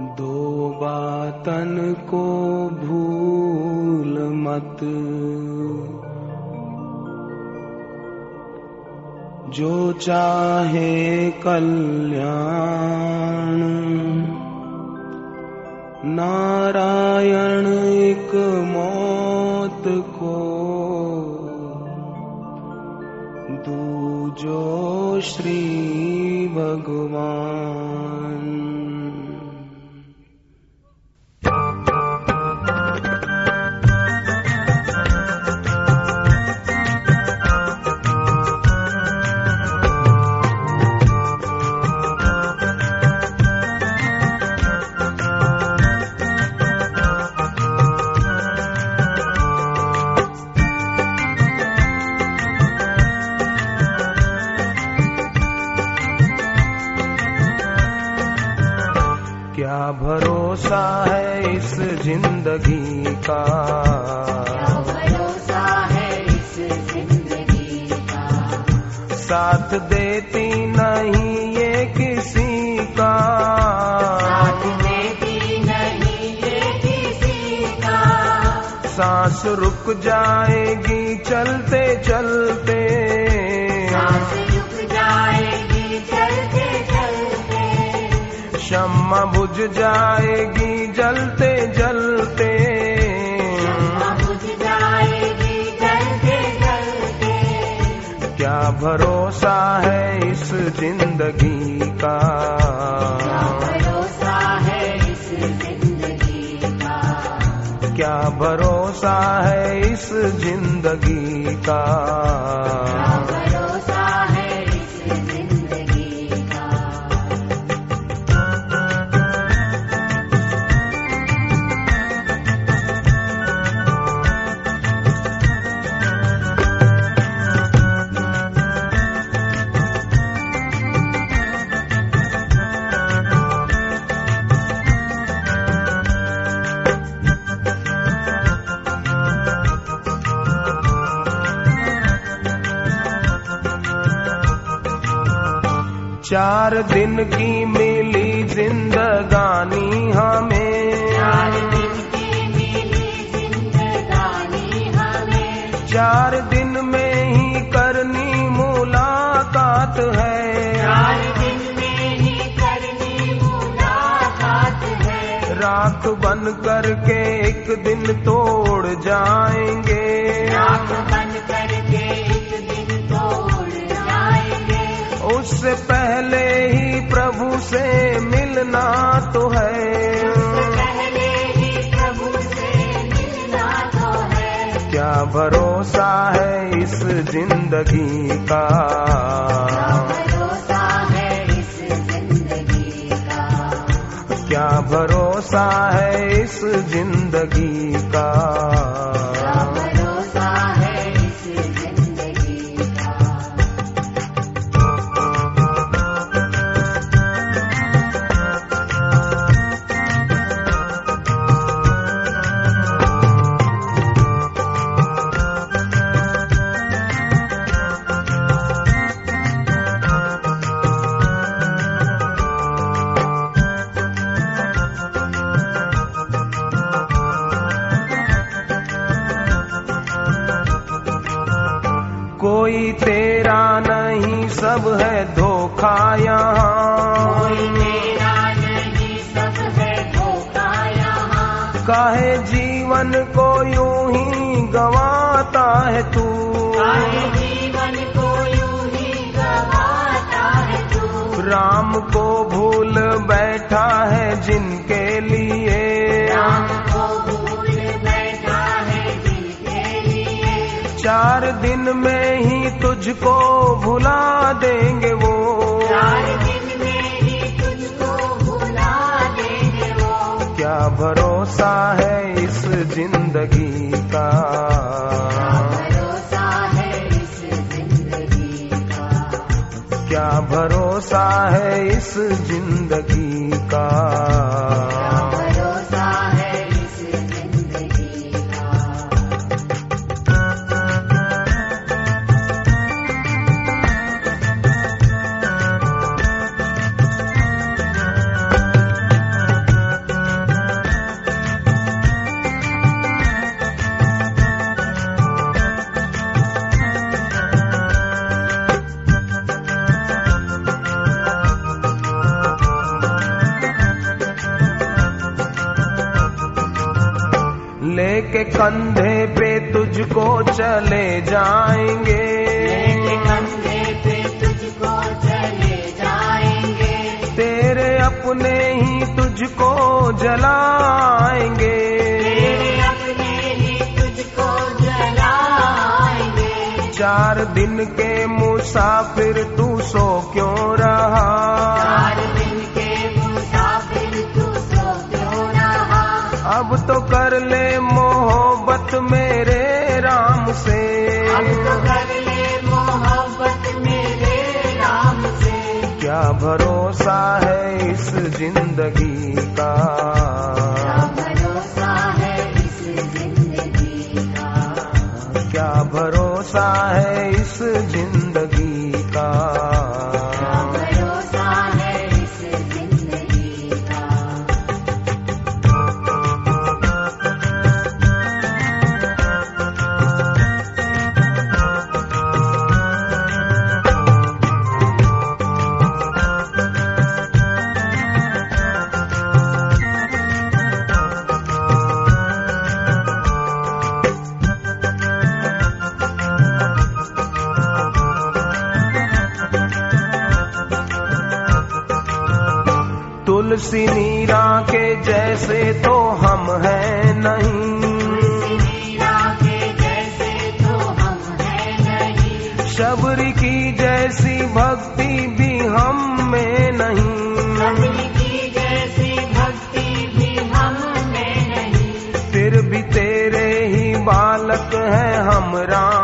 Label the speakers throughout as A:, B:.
A: दो बातन को भूल मत। जो चाहे कल्याण। नारायण एक मौत को दूजो श्री भगवान है इस ज़िंदगी का।
B: भरोसा है इस ज़िंदगी का।
A: साथ देती नहीं ये किसी का।
B: साथ देती नहीं ये किसी का।
A: सांस रुक जाएगी चलते चलते।
B: सांस
A: शम्मा बुझ जाएगी जलते जलते। क्या भरोसा है इस ज़िंदगी का?
B: क्या भरोसा है इस ज़िंदगी का?
A: चार दिन की मिली जिंदगानी हमें।
B: चार दिन की मिली जिंदगानी हमें।
A: चार दिन में ही करनी मुलाकात है।
B: चार दिन में ही करनी मुलाकात है।
A: राख बन करके एक दिन तोड़ जाएँगे। है इस ज़िंदगी का।
B: क्या भरोसा है इस ज़िंदगी का?
A: तेरा नहीं सब है धोखा यहाँ।
B: कोई मेरा नहीं सब है धोखा यहाँ।
A: काहे जीवन को यूँ ही गवाता है तू?
B: जीवन को यूँ ही गवाता है तू?
A: राम को भूल बैठा है जिनके दिन में ही तुझको भुला देंगे वो।
B: चार दिन में ही तुझको भुला देंगे वो।
A: क्या भरोसा है इस ज़िंदगी का?
B: भरोसा है इस ज़िंदगी का?
A: क्या भरोसा है इस ज़िंदगी का? कंधे पे तुझको चले जाएँगे।
B: कंधे पे तुझको चले जाएँगे।
A: तेरे अपने ही तुझको जलाएँगे।
B: तेरे अपने ही तुझको जलाएँगे।
A: चार दिन के मुसाफिर तू सो क्यों रहा?
B: चार दिन के मुसाफिर तू सो क्यों रहा?
A: अब तो कर ज़िंदगी का।
B: क्या भरोसा है इस ज़िंदगी का?
A: तुलसी नीरा के जैसे तो हम हैं नहीं। शबरी की जैसी भक्ति भी हम में नहीं
B: की जैसी भक्ति भी हम में नहीं।
A: फिर भी तेरे ही बालक हैं हम राम।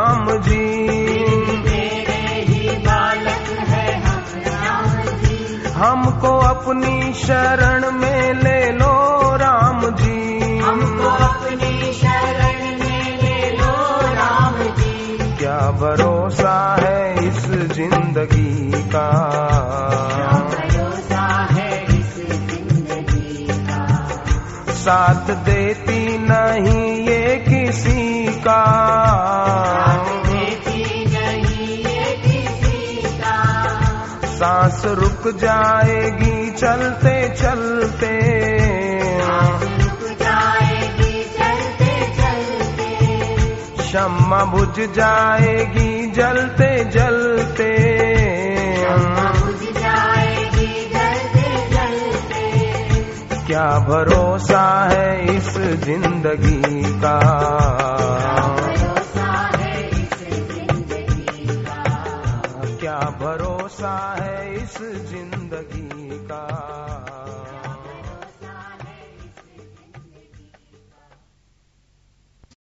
A: शरण में ले लो राम जी।
B: हमको अपनी शरण में ले लो राम जी।
A: क्या भरोसा है इस ज़िंदगी का?
B: भरोसा है इस ज़िंदगी का?
A: साथ देती नहीं ये किसी का।
B: देती नहीं ये किसी का।
A: सांस रुक जाएगी चलते चलते।
B: रुक जाएगी चलते चलते।
A: शम्मा बुझ जाएगी जलते जलते। क्या भरोसा है इस ज़िंदगी का?
B: भरोसा है इस ज़िंदगी का?
A: क्या भरोसा है इस ज़िंदगी